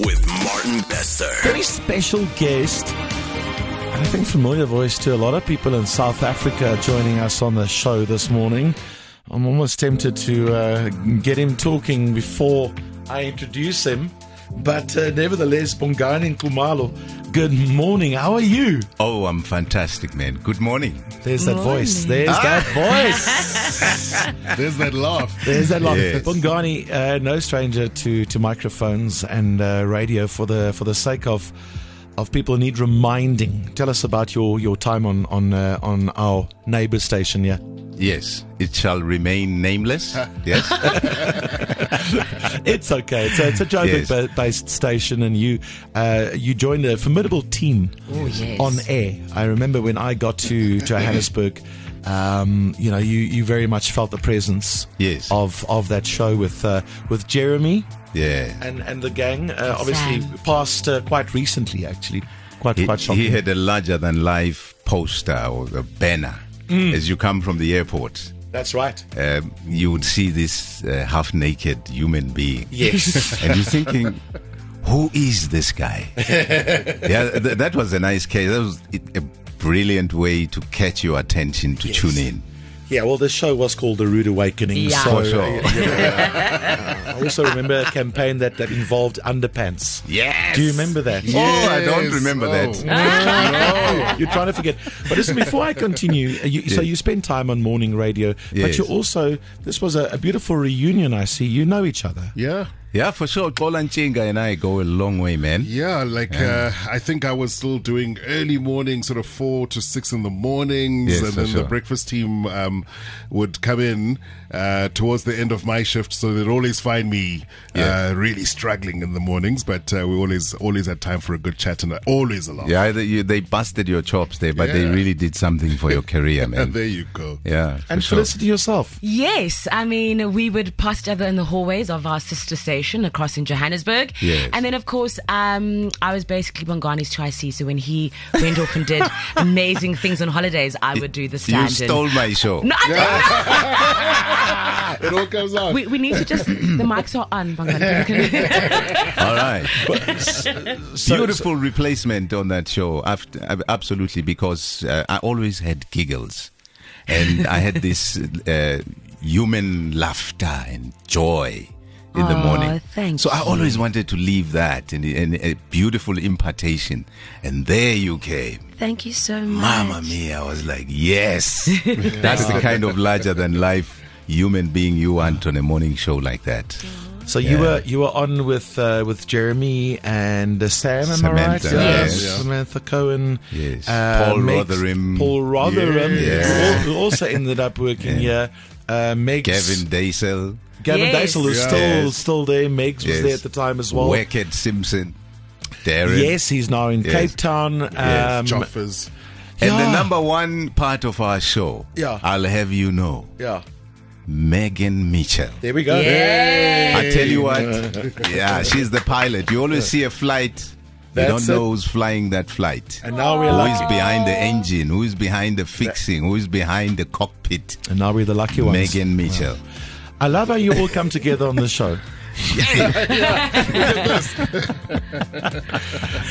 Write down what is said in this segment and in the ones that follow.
with Martin Bester. Very special guest. I think familiar voice to a lot of people in South Africa joining us on the show this morning. I'm almost tempted to uh, get him talking before I introduce him. But uh, nevertheless, Bongani Nxumalo, good morning. How are you? Oh, I'm fantastic, man. Good morning. There's that voice. There's that voice. There's that laugh. There's that laugh. Yes. Bongani, uh, no stranger to, to microphones and uh, radio for the for the sake of of people who need reminding. Tell us about your, your time on on uh, on our neighbor station. Yeah, Yes, it shall remain nameless. yes. it's okay. It's a, it's a Joburg yes. based station, and you uh, you joined a formidable team Oh, yes. on air. I remember when I got to Johannesburg. Um, you know, you, you very much felt the presence Yes. of, of that show with uh, with Jeremy Yeah. and and the gang. Uh, obviously, Sam. passed uh, quite recently, actually. Quite He, quite shocking. he had a larger than life poster or a banner as you come from the airport. That's right. Um, you would see this uh, half naked human being. Yes. and you're thinking, who is this guy? yeah, th- that was a nice case. That was a brilliant way to catch your attention to Yes. tune in. Yeah. Well, the show was called The Rude Awakening. Yeah. So, sure. uh, you know, uh, I also remember a campaign that, that involved underpants. Yes. Do you remember that? Oh, I don't remember Oh. that. You're trying to forget. But listen, before I continue, uh, you, so you spend time on morning radio, but Yes. you also, this was a, a beautiful reunion, I see. You know each other. Yeah. Yeah, for sure. Golan Chinga and I go a long way, man. Yeah, like uh, I think I was still doing early morning, sort of four to six in the mornings, Yes, and for then the breakfast team um, would come in uh, towards the end of my shift, so they'd always find me Yeah. uh, really struggling in the mornings. But uh, we always always had time for a good chat and always a laugh. Yeah, either you, they busted your chops there, but they really did something for your career, man. And man. there you go. Yeah, for And sure. Felicity yourself. Yes, I mean, we would pass each other in the hallways of our sister station across in Johannesburg. Yes. And then, of course, um, I was basically Bongani's Tri-C, so when he went off and did amazing things on holidays, I would do the standard. You stole my show. No, I It all comes out. We, we need to just, the mics are on, Bongani. All right. So- Beautiful replacement on that show. After, absolutely, because uh, I always had giggles. And I had this uh, human laughter and joy in the morning. thank so I you. always wanted to leave that and, and a beautiful impartation. And there you came. Thank you so much. Mama mia, I was like, yes. That's the kind of larger than life human being you want on a morning show like that. So you were you were on with uh, with Jeremy and uh, Sam, am I right? Samantha, yes. Yeah. Samantha Cowen. Yes. uh, Paul Megs- Rotherham. Paul Rotherham. Yes. Who also ended up working here. Uh, Megs, Gavin Daisel, Gavin Yes. Daisel is Yeah. still Yes. still there. Megs was there at the time as well. Whackhead Simpson, Darren. Yes, he's now in Yes. Cape Town. Um, Yes. Joffers. And the number one part of our show, Yeah. I'll have you know, Yeah, Megan Mitchell. there we go. Yeah. I tell you what, yeah, she's the pilot. You always see a flight, you don't know it. who's flying that flight. And now we're Who lucky. is behind the engine? Who is behind the fixing? Who is behind the cockpit? And now we're the lucky ones. Megan Mitchell. I love how you all come together on the show.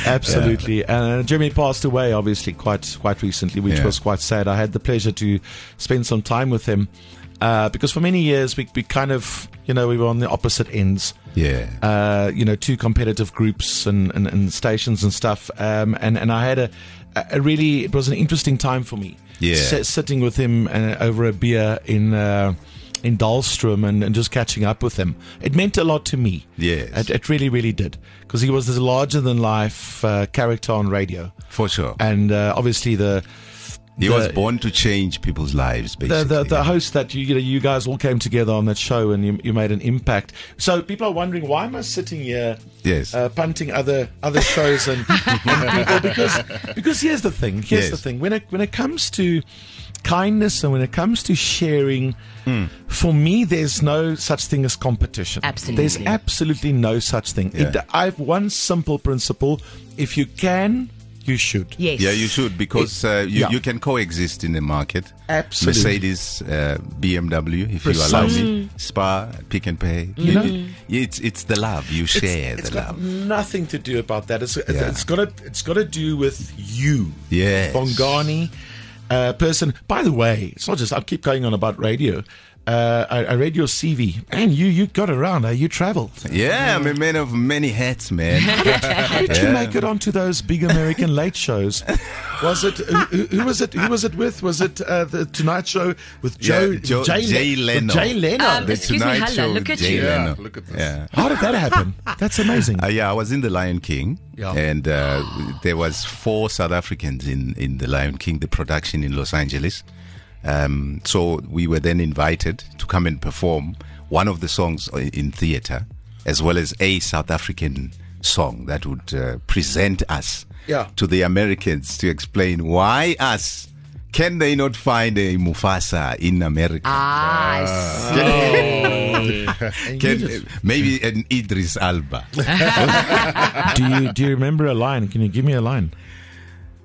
Absolutely. And uh, Jeremy passed away, obviously, quite quite recently, which Yeah. was quite sad. I had the pleasure to spend some time with him uh, because for many years we, we kind of, you know, we were on the opposite ends. Yeah. Uh, you know, two competitive groups and, and, and stations and stuff. Um, and, and I had a, a really, it was an interesting time for me. Yeah. Si- sitting with him uh, over a beer in. Uh, in Dullstroom and, and just catching up with him. It meant a lot to me. Yes. It, it really, really did. Because he was this larger than life uh, character on radio. For sure. And uh, obviously the. He the- was born to change people's lives, the, basically. the, the host that you, you know you guys all came together on that show and you, you made an impact. So people are wondering why am I sitting here Yes. uh, punting other other shows and, and people because because here's the thing here's Yes. the thing when it when it comes to kindness and when it comes to sharing Hmm. for me there's no such thing as competition Absolutely. there's absolutely no such thing Yeah. it, i've one simple principle if you can You should. Yes. Yeah, you should because uh, you, yeah. you can coexist in the market. Absolutely. Mercedes, uh, BMW, if you allow Precisely. me. Spar, Pick and Pay. You know? You- it's it's the love you share. it's the got love. nothing to do about that. It's, it's- Yeah. it's got to it's got to do with you, Yes. Bongani uh, person. By the way, it's not just I keep going on about radio. Uh, I, I read your CV, and you you got around. Uh, you travelled. Yeah, I'm a man of many hats, man. How did you Yeah. make it onto those big American late shows? Was it who, who- who was it? Who was it with? Was it uh, the Tonight Show with Joe Yeah, Joe- Jay, Jay Leno. Jay Leno? Um, The Excuse me, Tonight Hala, Show look with at Jay you. Yeah, Leno. look at this. Yeah. How did that happen? That's amazing. Uh, yeah, I was in the Lion King, Yeah. and uh, there was four South Africans in in the Lion King, the production in Los Angeles. Um, so we were then invited to come and perform one of the songs in theater, as well as a South African song that would uh, present us Yeah. to the Americans to explain why us. Can they not find a Mufasa in America? Ah, And you Can, maybe an Idris Elba. do you do you remember a line? Can you give me a line?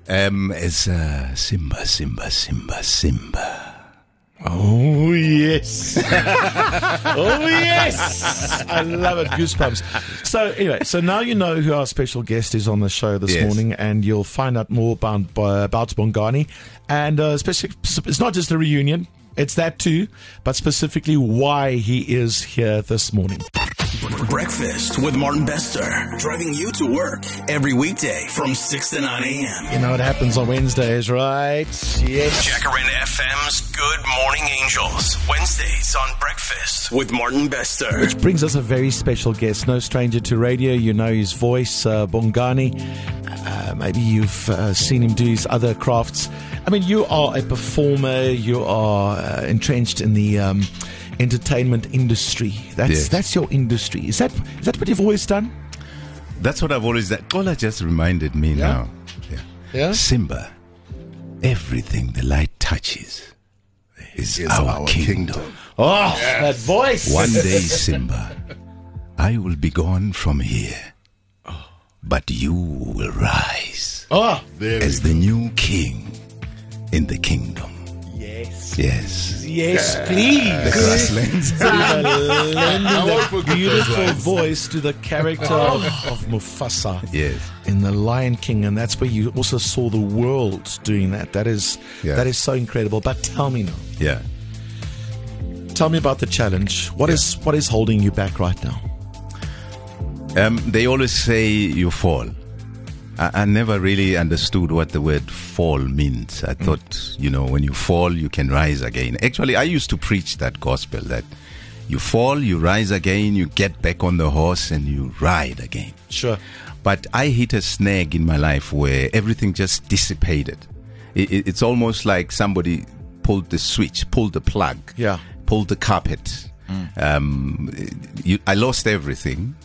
Um, it's uh, Simba, Simba, Simba, Simba. Oh yes, oh yes, I love it. Goosebumps. So anyway, so now you know who our special guest is on the show this Yes. morning, and you'll find out more about about Bongani, and uh, especially it's not just a reunion. It's that too, but specifically why he is here this morning. Breakfast with Martin Bester, driving you to work every weekday from 6 to 9 a.m. You know what happens on Wednesdays, right? Yes. Jacaranda FM's Good Morning Angels, Wednesdays on Breakfast with Martin Bester. Which brings us a very special guest, no stranger to radio. You know his voice, uh, Bongani. Uh, maybe you've uh, seen him do his other crafts. I mean, you are a performer. You are uh, entrenched in the um, entertainment industry. That's Yes. that's your industry. Is that is that what you've always done? That's what I've always done. Ola just reminded me now. Yeah. Yeah? Simba, everything the light touches is, Is our, our kingdom. kingdom. Oh, that voice. One day, Simba, I will be gone from here, but you will rise Oh, as the new king in the kingdom. Yes. Yes. Yes, please. The grasslands. lending I won't that forget those beautiful voice to the character of, of Mufasa. Yes. in the Lion King, and that's where you also saw the world doing that. That is Yeah. that is so incredible. But tell me now, Yeah. tell me about the challenge. What is what is holding you back right now? Um, they always say you fall. I, I never really understood what the word fall means. I thought, you know, when you fall, you can rise again. Actually, I used to preach that gospel that you fall, you rise again, you get back on the horse, and you ride again. Sure. But I hit a snag in my life where everything just dissipated. It, it, it's almost like somebody pulled the switch, pulled the plug, Yeah. pulled the carpet. Um, you, I lost everything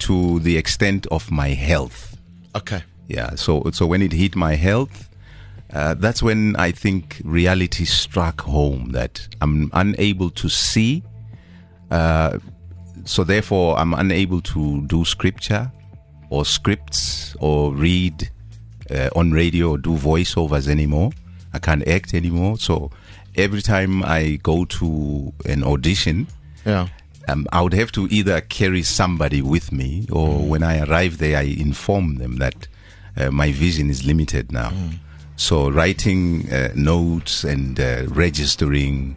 to the extent of my health. Okay. Yeah. So so when it hit my health, uh, that's when I think reality struck home that I'm unable to see. Uh, so therefore, I'm unable to do scripture or scripts or read uh, on radio or do voiceovers anymore. I can't act anymore. So every time I go to an audition, Yeah. um, I would have to either carry somebody with me, or when I arrive there, I inform them that uh, my vision is limited now. So writing uh, notes and uh, registering.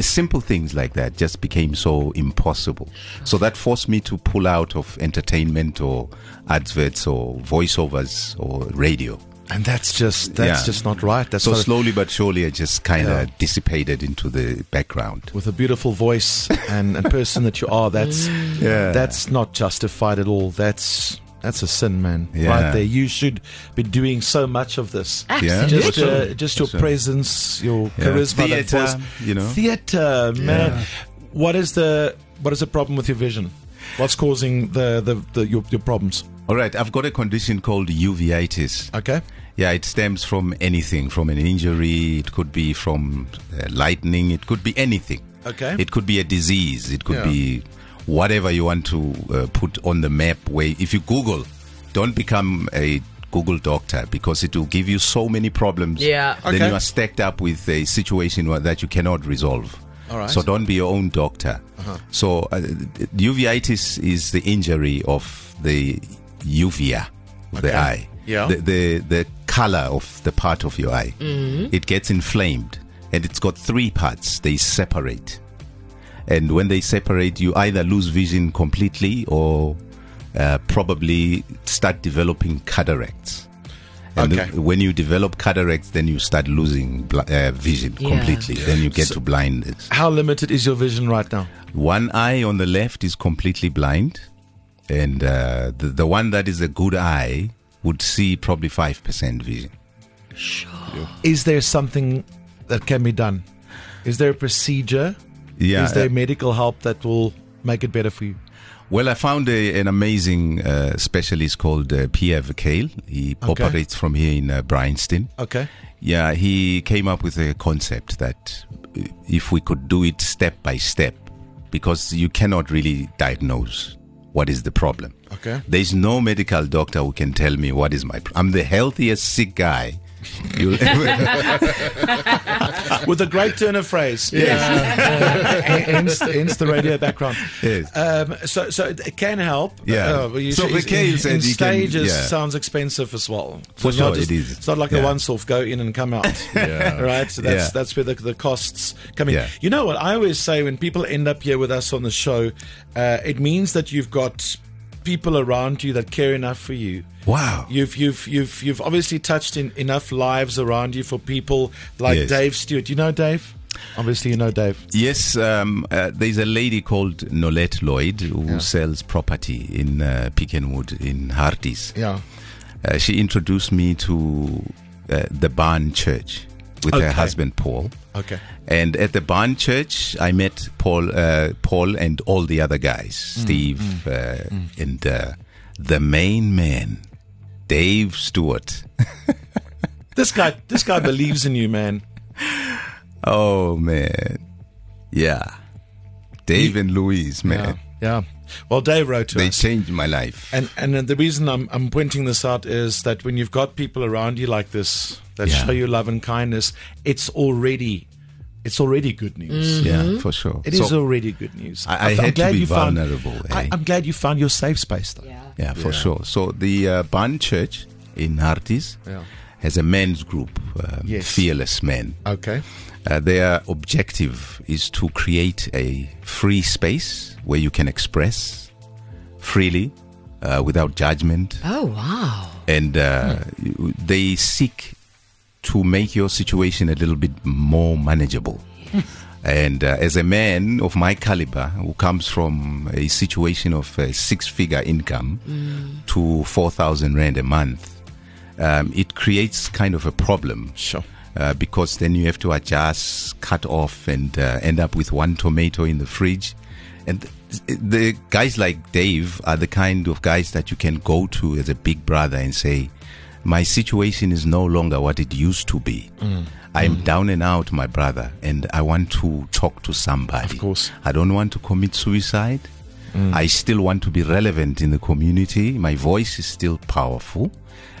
Simple things like that just became so impossible. So that forced me to pull out of entertainment or adverts or voiceovers or radio. And that's just that's Yeah. just not right. That's So slowly but surely, I just kind of Yeah. dissipated into the background. with a beautiful voice and, and person that you are. That's Yeah. that's not justified at all. That's that's a sin, man. Yeah. Right there. You should be doing so much of this. Yeah. Just, uh, just your presence, your Yeah. charisma, Theatre, voice. you know. theater, man. What is the what is the problem with your vision? What's causing the, the, the your, your problems? All right, I've got a condition called uveitis. Okay, Yeah, it stems from anything, from an injury. It could be from uh, lightning. It could be anything. Okay. It could be a disease. It could Yeah. be whatever you want to uh, put on the map. Where if you Google, don't become a Google Doctor because it will give you so many problems. Yeah. Then you are stacked up with a situation that you cannot resolve. All right. So don't be your own doctor. So uh, uveitis is the injury of the uvea of the eye. Yeah. The, the the color of the part of your eye. It gets inflamed, and it's got three parts. They separate, and when they separate, you either lose vision completely or uh, probably start developing cataracts. And Okay. when you develop cataracts, then you start losing bl- uh, vision Yeah. completely. Then you get to blindness. How limited is your vision right now? One eye on the left is completely blind, and uh, the, the one that is a good eye would see probably 5% vision. Sure. Is there something that can be done? Is there a procedure? Yeah. Is there uh, medical help that will make it better for you? well, I found a, an amazing uh, specialist called uh, Pierre Vakale. He Okay. operates from here in uh, Bryanston. Okay. Yeah, he came up with a concept that uh, if we could do it step by step, because you cannot really diagnose what is the problem. Okay. There's no medical doctor who can tell me what is my. Pro- I'm the healthiest sick guy. You'll ever. With a great turn of phrase. Yeah. hence, hence the radio background. Yes. Um, so, so it can help. Yeah. Uh, but you So the case in, said in he can- stages yeah. sounds expensive as well. So For it's not sure, it is. It's not like a Yeah. once-off go in and come out. Yeah. Right. So that's Yeah. that's where the, the costs come in. Yeah. You know what I always say when people end up here with us on the show, uh, it means that you've got people around you that care enough for you. Wow. You've you've you've you've obviously touched in enough lives around you for people like Yes. Dave Stewart. You know Dave? Obviously, you know Dave. Yes, um, uh, there's a lady called Nolette Lloyd who sells property in uh, Pickenwood in Harties. Yeah. Uh, she introduced me to uh, the Barn Church with Okay. her husband Paul. Okay. And at the Barn Church, I met Paul, uh, Paul, and all the other guys, Mm, Steve, uh, and uh, the main man, Dave Stewart. This guy, this guy believes in you, man. Oh man, yeah, Dave and Louise, man, Yeah. Well, Dave wrote to they us. changed my life. And and the reason I'm I'm pointing this out is that when you've got people around you like this that Yeah. show you love and kindness, it's already it's already good news. Yeah, for sure. It is So- already good news. I- I I'm had to glad be you found- vulnerable, I, eh? I'm glad you found your safe space, though. Yeah. Yeah, for sure. So the uh, Barn Church in Harties Yeah. has a men's group, um, Yes. Fearless Men. Okay. Uh, their objective is to create a free space where you can express freely uh, without judgment. Oh wow. And uh, you- they seek to make your situation a little bit more manageable. And uh, as a man of my caliber, who comes from a situation of a six-figure income to four thousand rand a month, um, it creates kind of a problem. Sure. Uh, because then you have to adjust, cut off, and uh, end up with one tomato in the fridge. And th- the guys like Dave are the kind of guys that you can go to as a big brother and say, My situation is no longer what it used to be. I'm down and out, my brother, and I want to talk to somebody. Of course. I don't want to commit suicide. I still want to be relevant in the community. My voice is still powerful.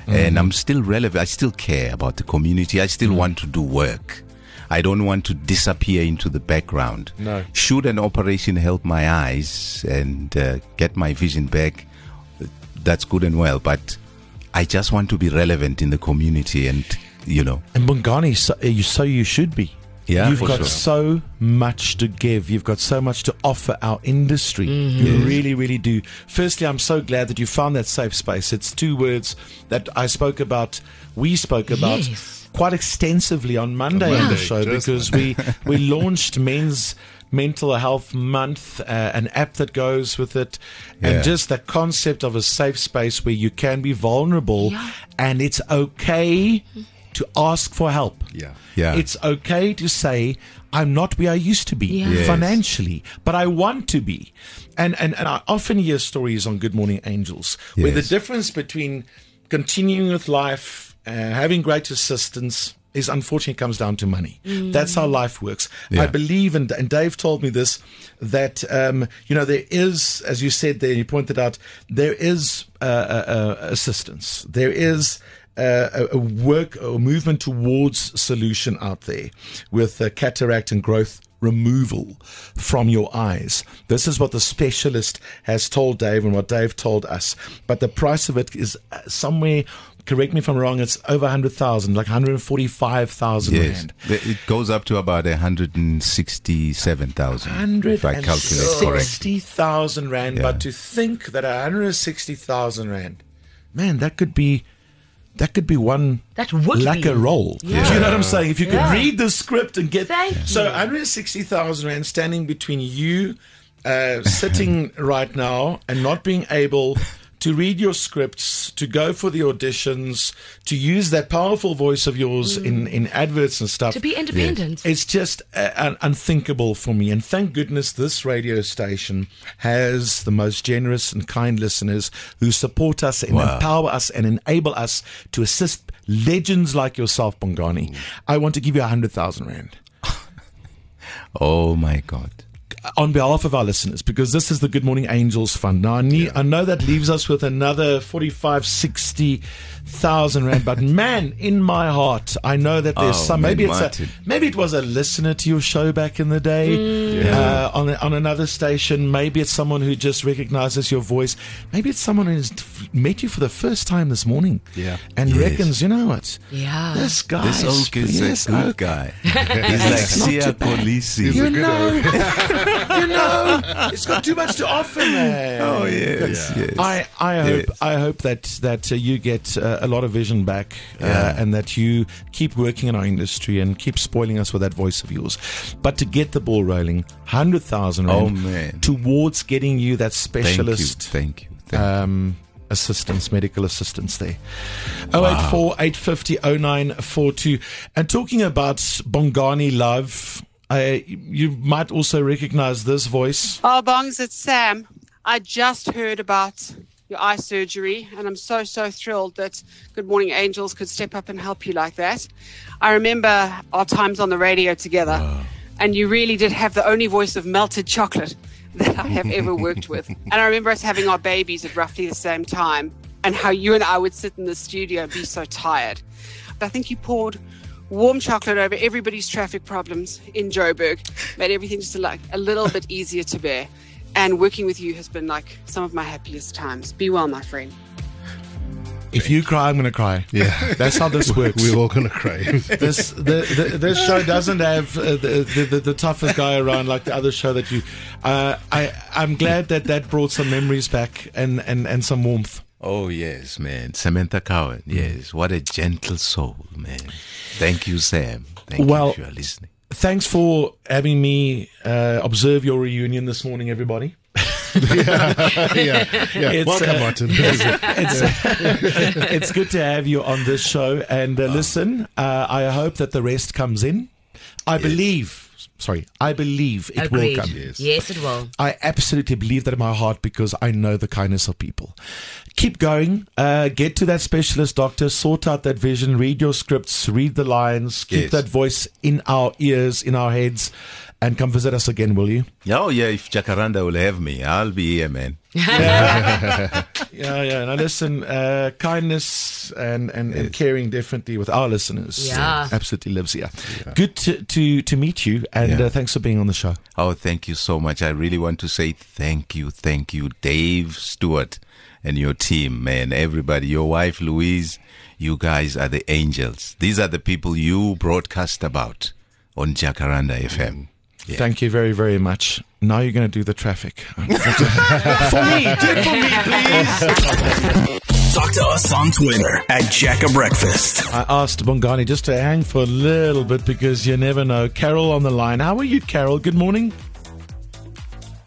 And I'm still relevant. I still care about the community. I still want to do work. I don't want to disappear into the background. No. Should an operation help my eyes and uh, get my vision back, that's good and well. But I just want to be relevant in the community and, you know, And Bongani, so you, so you should be. Yeah, You've got sure. so much to give. You've got so much to offer our industry. You really, really do. Firstly, I'm so glad that you found that safe space. It's two words that I spoke about, we spoke about Yes. quite extensively on Monday on the show just because we, we launched Men's Mental Health Month, uh, an app that goes with it, Yeah. and just the concept of a safe space where you can be vulnerable Yeah. and it's okay to ask for help. Yeah. Yeah. It's okay to say, I'm not where I used to be Yeah. Yes. financially, but I want to be. And, and, and I often hear stories on Good Morning Angels where the difference between continuing with life, uh, having great assistance, is unfortunately it comes down to money. That's how life works. Yeah. I believe, and, and Dave told me this, that, um, you know, there is, as you said there, you pointed out, there is uh, uh, uh, assistance. There is uh, a, a work or movement towards solution out there with uh, cataract and growth removal from your eyes. This is what the specialist has told Dave and what Dave told us. But the price of it is uh, somewhere, correct me if I'm wrong, it's over 100,000, like 145,000 Yes, rand. It goes up to about 167,000. If I calculate correct. 160,000 rand. Yeah. But to think that 160,000 rand, man, that could be. That could be one That would like be. role. Yeah. Do you know what I'm saying? If you could Yeah. read the script and get Thank so you. 160,000 rand standing between you uh, sitting right now and not being able to read your scripts, to go for the auditions, to use that powerful voice of yours in, in adverts and stuff. Mm. To be independent. It's just uh, unthinkable for me. And thank goodness this radio station has the most generous and kind listeners who support us and Wow. empower us and enable us to assist legends like yourself, Bongani. I want to give you a hundred thousand rand Oh my God. On behalf of our listeners because this is the Good Morning Angels Fund. Now, I, need, I know that leaves us with another 45, 60,000 Rand, but man, in my heart, I know that there's Oh, some, maybe it's a, maybe it was a listener to your show back in the day uh, on, on another station. Maybe it's someone who just recognizes your voice. Maybe it's someone who's f- met you for the first time this morning. Yeah. And Yes. reckons, you know what? Yeah. This guy This is old kid's yes, a good guy. He's like Sia not too bad. Polisi. You know, you know, it's got too much to offer, man. Oh yes, yes. I, I hope Yes. I hope that that uh, you get uh, a lot of vision back uh, Yeah. and that you keep working in our industry and keep spoiling us with that voice of yours. But to get the ball rolling, hundred thousand Oh, man. towards getting you that specialist. Thank you, thank you. Thank um, assistance, medical assistance there. 084 850 0942. And talking about Bongani love, uh, you might also recognize this voice. Oh, Bongs, it's Sam. I just heard about your eye surgery, and I'm so, so thrilled that Good Morning Angels could step up and help you like that. I remember our times on the radio together, and you really did have the only voice of melted chocolate that I have ever worked with. And I remember us having our babies at roughly the same time, and how you and I would sit in the studio and be so tired. But I think you poured warm chocolate over everybody's traffic problems in Joburg, made everything just like a little bit easier to bear. And working with you has been like some of my happiest times. Be well, my friend. If you cry, I'm going to cry. Yeah. That's how this works. We're all going to cry. this the, the, this show doesn't have uh, the, the, the the toughest guy around like the other show that you. Uh, I I'm glad that that brought some memories back and and and some warmth. Oh yes, man. Samantha Cowen. Yes, what a gentle soul, man. Thank you, Sam. Thank Well- you if you are listening. Thanks for having me uh, observe your reunion this morning, everybody. yeah, yeah. It's, Welcome, uh, Martin. It's, it's good to have you on this show. And uh, listen, uh, I hope that the rest comes in. I believe. Sorry, I believe it Agreed. will come. Yes. yes, it will. I absolutely believe that in my heart because I know the kindness of people. Keep going. Uh, get to that specialist doctor. Sort out that vision. Read your scripts. Read the lines. Keep Yes. that voice in our ears, in our heads, and come visit us again, will you? Oh yeah, if Jacaranda will have me, I'll be here, man. Yeah, yeah. yeah. Now listen, uh, kindness and, and, and caring definitely with our listeners. Yeah. absolutely lives here. Good to, to to meet you, and Yeah. uh, thanks for being on the show. Oh, thank you so much. I really want to say thank you, thank you, Dave Stewart and your team, man. Everybody, your wife Louise, you guys are the angels. These are the people you broadcast about on Jacaranda FM. Thank you very, very much. Now you're going to do the traffic. for me, do it for me, please. Talk to us on Twitter at Jacka Breakfast. I asked Bongani just to hang for a little bit because you never know. Carol on the line. How are you, Carol? Good morning.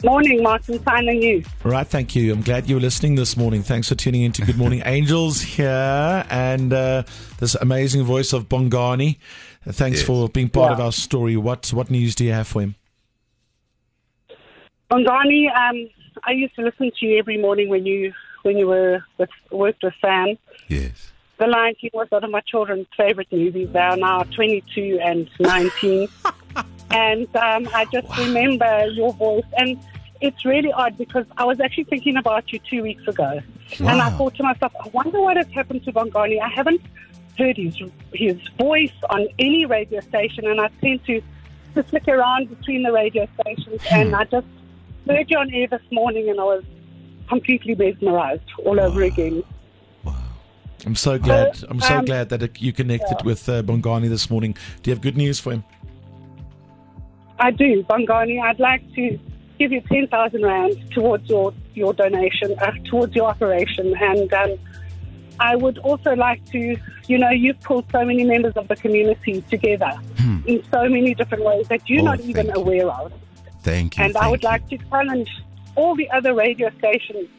Morning, Martin. Fine and you? Right, thank you. I'm glad you were listening this morning. Thanks for tuning in to Good Morning Angels here and uh, this amazing voice of Bongani. Thanks Yes. for being part of our story. What what news do you have for him? Bongani, um, I used to listen to you every morning when you when you were with, worked with Sam. Yes. The Lion King was one of my children's favorite movies. They are now 22 and 19. and um, I just remember your voice. And it's really odd because I was actually thinking about you two weeks ago. And I thought to myself, I wonder what has happened to Bongani. I haven't heard his, his voice on any radio station. And I tend to, to flick around between the radio stations. And I just heard you on air this morning and I was completely mesmerized all over again. Wow. I'm so glad. I'm so um, glad that you connected with uh, Bongani this morning. Do you have good news for him? I do, Bongani. I'd like to give you 10,000 Rand towards your, your donation, uh, towards your operation. And um, I would also like to, you know, you've pulled so many members of the community together hmm. in so many different ways that you're Oh, not even you. aware of. Thank you. And I would you. like to challenge all the other radio stations.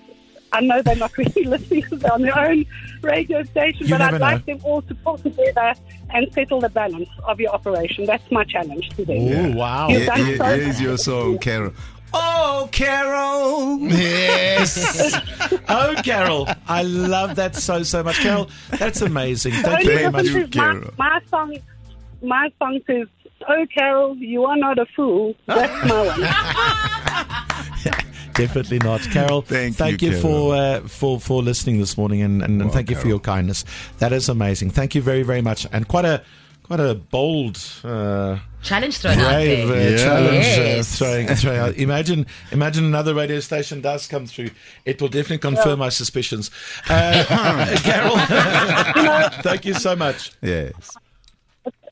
I know they're not really listening because they're on their own radio station, You but I'd like them all to pull together and settle the balance of your operation. That's my challenge to them. Oh, wow. You've Here- so here's your much. song, Carol. Oh, Carol. Yes. oh, Carol. I love that so, so much. Carol, that's amazing. Thank you very much. difference is my, Carol. my song, my song says, "Oh, Carol, you are not a fool." That's my one. Definitely not, Carol. Thank you, you, for uh, for for listening this morning, and, and, and Well, thank you for your kindness. That is amazing. Thank you very very much, and quite a quite a bold. Uh, Challenge thrown out Brave uh, there. Yeah. challenge uh, Yes. throwing, throwing out. Imagine, imagine another radio station does come through. It will definitely confirm my suspicions. Uh, Carol, thank you so much. Yes.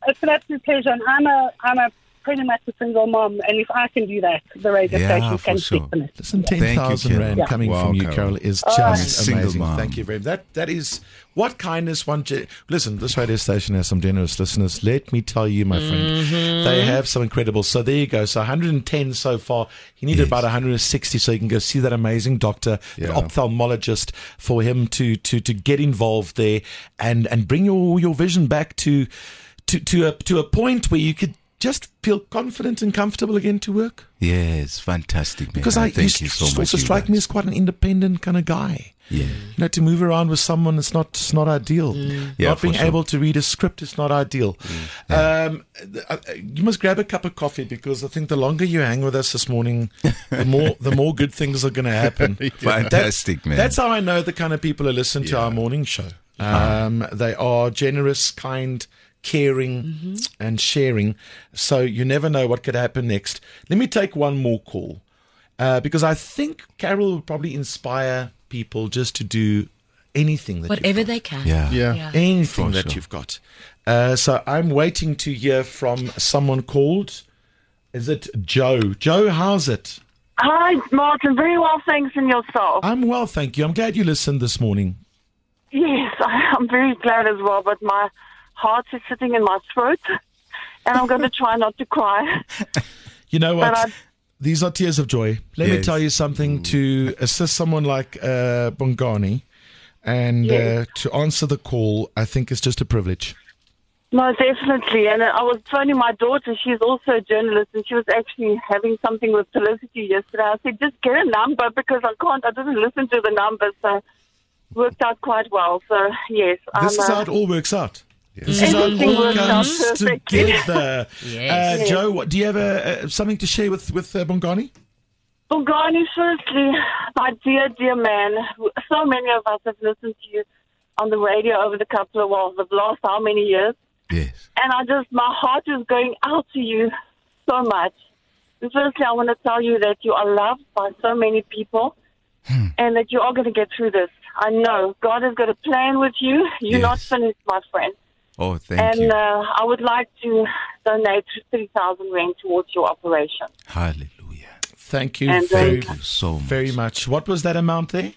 It's an absolute pleasure. And I'm a, I'm a pretty much a single mom, and if I can do that, the radio Yeah, station for can sure. speak for me. Listen, ten thousand rand Yeah. coming Wow, from you, Carol. Carol, is right. just Single amazing. mom. Thank you very much. That that is what kindness one. Ge- Listen, this radio station has some generous listeners. Let me tell you, my friend, mm-hmm. they have some incredible. So there you go. So 110 so far. He needed Yes. about 160, so you can go see that amazing doctor, the ophthalmologist, for him to to to get involved there and and bring your your vision back to to to a to a point where you could just feel confident and comfortable again to work. Yes. Fantastic, man. Because I, thank you, you so much. also you strike me as quite an independent kind of guy. Yeah. You know, to move around with someone is not it's not ideal. Yeah, not being sure. able to read a script is not ideal. Um, th- uh, you must grab a cup of coffee because I think the longer you hang with us this morning, the more the more good things are going to happen. Fantastic, That's- man. That's how I know the kind of people who listen to our morning show. Um, They are generous, kind, caring, and sharing. So you never know what could happen next. Let me take one more call uh, because I think Carol will probably inspire people just to do anything that Whatever you've they can. Yeah. Yeah. Yeah. anything For that you've got. Uh, so I'm waiting to hear from someone called. Is it Joe? Joe, how's it? Hi, Martin. Very well, thanks, and yourself. I'm well, thank you. I'm glad you listened this morning. Yes, I'm very glad as well, but my heart is sitting in my throat, and I'm going to try not to cry. You know what? These are tears of joy. Let me tell you something to assist someone like uh, Bongani and uh, to answer the call, I think is just a privilege. No, definitely. And I was phoning my daughter. She's also a journalist, and she was actually having something with Felicity yesterday. I said, just get a number because I can't. I didn't listen to the numbers, so it worked out quite well. So yes, This I'm, is uh, how it all works out. This is how it Everything all works out comes together. Yes. Uh, Joe, what, do you have uh, uh, something to share with, with uh, Bongani? Bongani, firstly, my dear, dear man, so many of us have listened to you on the radio over the couple of, well, the last how many years. Yes. And I just, my heart is going out to you so much. And firstly, I want to tell you that you are loved by so many people and that you are going to get through this. I know God has got a plan with you. You're not finished, my friend. Oh, thank and you. Uh, I would like to donate 3,000 rand towards your operation. Hallelujah. Thank you And, uh, very, Thank you so much. very much. What was that amount there?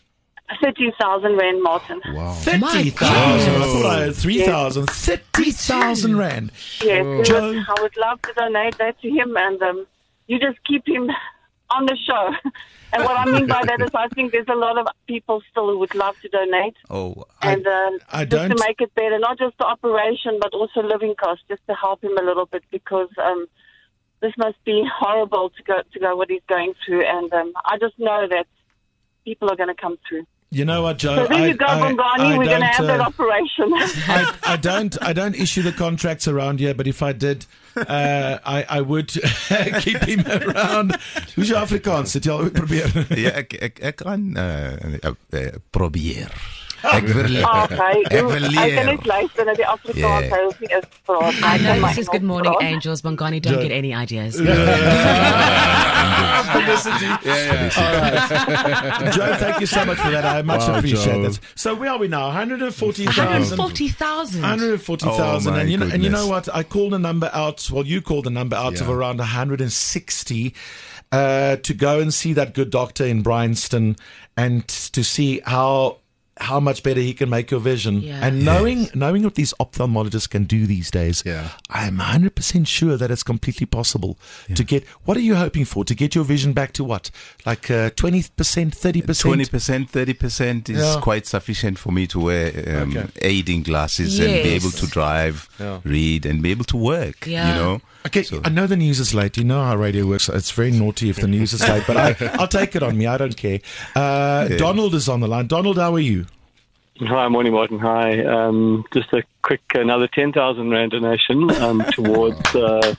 30,000 rand, Martin. Wow. 30,000. I thought I had 3,000. 30,000 Rand. Yes, it Joe. was- I would love to donate that to him, and um, you just keep him on the show. and what I mean by that is, I think there's a lot of people still who would love to donate, Oh, and uh, I just don't- to make it better, not just the operation, but also living costs, just to help him a little bit, because um, this must be horrible to go to go what he's going through, and um, I just know that people are going to come through. You know what, Joe? So there I, you go, I- Bongani. I We're going to don't, have that uh, operation. I, I don't I don't issue the contracts around here, but if I did, uh, I, I would keep him around. Hoe is jou Afrikaans? Het jy al probeer? Ja, ek ek ek kan uh, uh, uh, probeer. Ek wil Ah, okay. ek wil Hy kan leer. net luister na die Afrikaans. Yeah. Hy hoef nie eens te praat. I know this is Good Morning praat. Angels. Bongani, don't get any ideas. Joe, thank you so much for that. I much Wow, appreciate Joe. that. So where are we now? 140,000. 140,000. 140,000. Oh, and, you know, and you know what? I called a number out. Well, you called a number out of around 160 uh, to go and see that good doctor in Bryanston and to see how how much better he can make your vision. Yeah. And knowing knowing what these ophthalmologists can do these days, Yeah. I'm 100% sure that it's completely possible to get. What are you hoping for? To get your vision back to what? Like uh, 20%, 30%? Twenty percent, thirty percent is Yeah. quite sufficient for me to wear um, Okay. aiding glasses and be able to drive, Yeah. read, and be able to work. Yeah. You know. Okay, So- I know the news is late. You know how radio works. It's very naughty if the news is late, but I, I'll take it on me. I don't care. Uh, Donald is on the line. Donald, how are you? Hi, morning, Martin. Hi. Um, just a quick, another 10,000 Rand donation um, towards uh,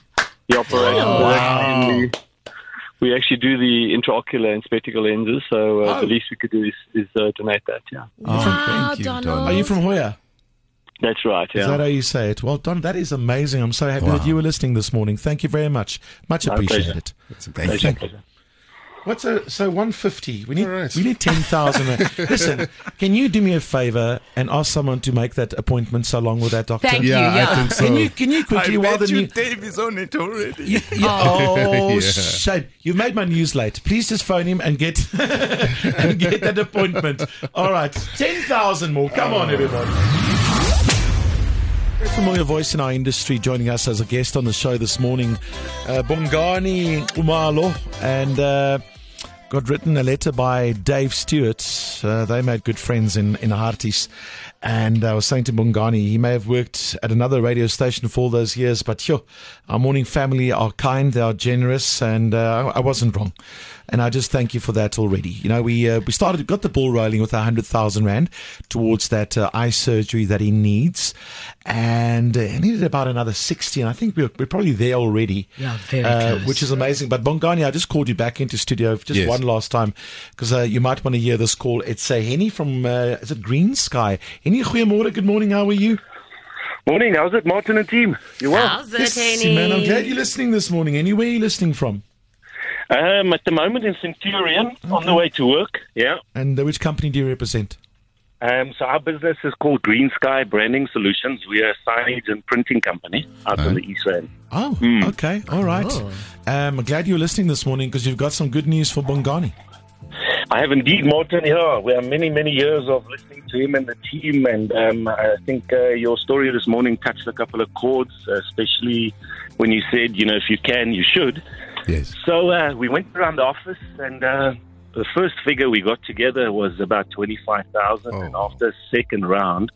the operation. Oh, We're actually- We actually do the intraocular and spectacle lenses, so uh, Oh. the least we could do is, is uh, donate that, yeah. Wow, thank you, Donald. Donald. Are you from Hoya? That's right, Yeah. Is that how you say it? Well, Don, that is amazing. I'm so happy Wow. that you were listening this morning. Thank you very much. Much My appreciated. pleasure. Thank you. What's a, so 150? We need All right. we need 10,000. Listen, can you do me a favor and ask someone to make that appointment so long with that doctor? Thank you. Yeah, I think so. Can you can you quickly while the new Dave is on it already. You- you- oh, Yeah. shame! You've made my news late. Please just phone him and get and get that appointment. All right, ten thousand more. Come on, everybody. Very familiar voice in our industry joining us as a guest on the show this morning, uh, Bongani Nxumalo, and uh, got written a letter by Dave Stewart. Uh, they made good friends in in Harties. And I was saying to Bongani, he may have worked at another radio station for all those years, but yo, our morning family are kind, they are generous, and uh, I wasn't wrong. And I just thank you for that already. You know, we uh, we started, got the ball rolling with a hundred thousand rand towards that uh, eye surgery that he needs, and uh, he needed about another sixty. And I think we're, we're probably there already. Yeah, very uh, close. which is amazing. But Bongani, I just called you back into studio just Yes. one last time because uh, you might want to hear this call. It's uh, Henny from uh, is it Green Sky? Henny, goeiemorgen. Good morning. How are you? Morning, how's it, Martin and team? You well? How's it, Yes, Henny? man. I'm glad you're listening this morning. Henny, where are you listening from? Um, at the moment in Centurion, on the way to work, yeah. And uh, which company do you represent? Um, so our business is called Green Sky Branding Solutions. We are a signage and printing company out in the East End. Oh, okay. All right. Oh. Um, I'm glad you're listening this morning because you've got some good news for Bongani. I have indeed, Martin. Yeah, we have many, many years of listening to him and the team, and um, I think uh, your story this morning touched a couple of chords, uh, especially when you said, you know, if you can, you should. Yes. So uh, we went around the office, and uh, the first figure we got together was about twenty-five thousand, Oh. and after second round,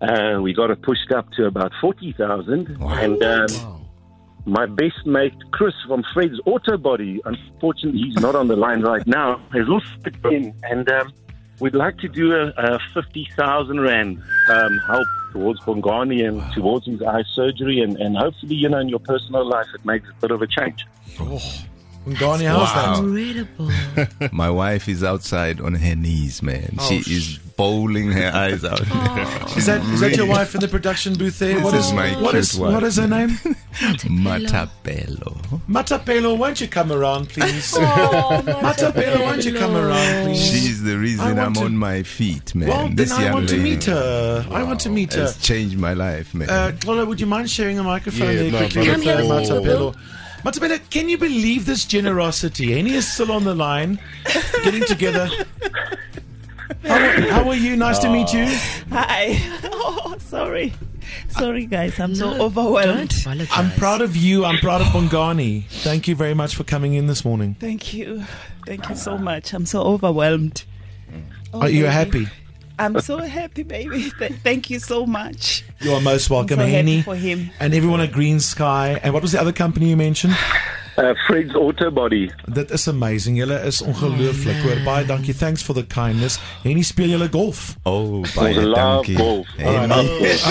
uh, we got it pushed up to about forty thousand, and. Um, my best mate Chris from Fred's Auto Body, unfortunately he's not on the line right now, has also in, and um, we'd like to do a, a fifty thousand rand um, help towards Bongani and towards his eye surgery, and, and hopefully, you know, in your personal life, it makes a bit of a change. Bongani, how's Wow. that? Incredible. My wife is outside on her knees, man. she Oh, is bowling her eyes out. Is that is that your wife in the production booth there? This What is is my what is wife. what is her name? Matapelo. Matapelo, won't you come around, please? Matapelo, won't you come around, please? She's the reason I'm to- on my feet, man. well, this then I young want to meet her. I want to meet her. has changed my life, man. Uh, Claudia, would you mind sharing a microphone Yeah, there no, quickly but- with Come here. Matapelo? Matapelo, can you believe this generosity? Henny is still on the line, getting together. How, how are you? Nice to meet you. Hi. Oh, sorry. Sorry, guys. I'm so No, overwhelmed. Don't apologize. I'm proud of you. I'm proud of Bongani. Thank you very much for coming in this morning. Thank you. Thank you so much. I'm so overwhelmed. Oh, Are you baby. happy? I'm so happy, baby. Thank you so much. You are most welcome, so for him. And everyone at Green Sky. And what was the other company you mentioned? Uh, Fred's Auto Body. Dit is amazing. Julle is ongelooflik. Hoor, baie dankie. Thanks for the kindness. En jy speel julle golf. Oh, baie Ons love dankie. golf. Hey, I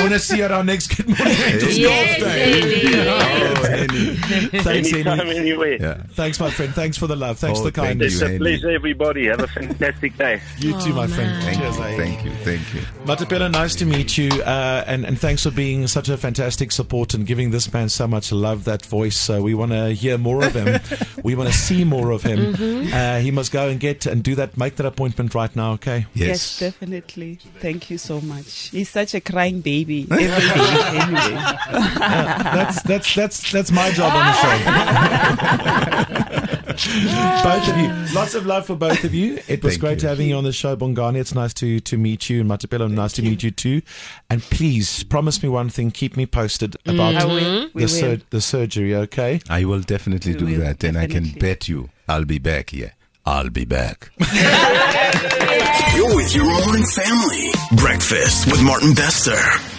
want to see you at our next Good Morning Angels Yes, golf day. Eddie. Oh, Henny. Thanks, Anytime, Henny. anywhere. Yeah. Thanks, my friend. Thanks for the love. Thanks Oh, for the thank kindness. It's a pleasure, everybody. Have a fantastic day. You too, my Oh, friend. man. Thank Cheers, you, eh? thank you, thank you. Matapelo, nice to meet you, uh, and and thanks for being such a fantastic support and giving this man so much love. That voice, so we want to hear more of him. we want to see more of him. Uh, he must go and get and do that. Make that appointment right now, okay? Yes, definitely. Thank you so much. He's such a crying baby every day. anyway. That's that's that's that's my job on the show. both of you, lots of love for both of you. It was Thank great you. having you on the show, Bongani. It's nice to to meet you, and Matapelo, nice to meet you too. And please promise me one thing: keep me posted mm. about I will. We the sur- the surgery. Okay. I will definitely We do will, that, and I can bet you I'll be back here. I'll be back. You're with your morning family. Breakfast with Martin Bester.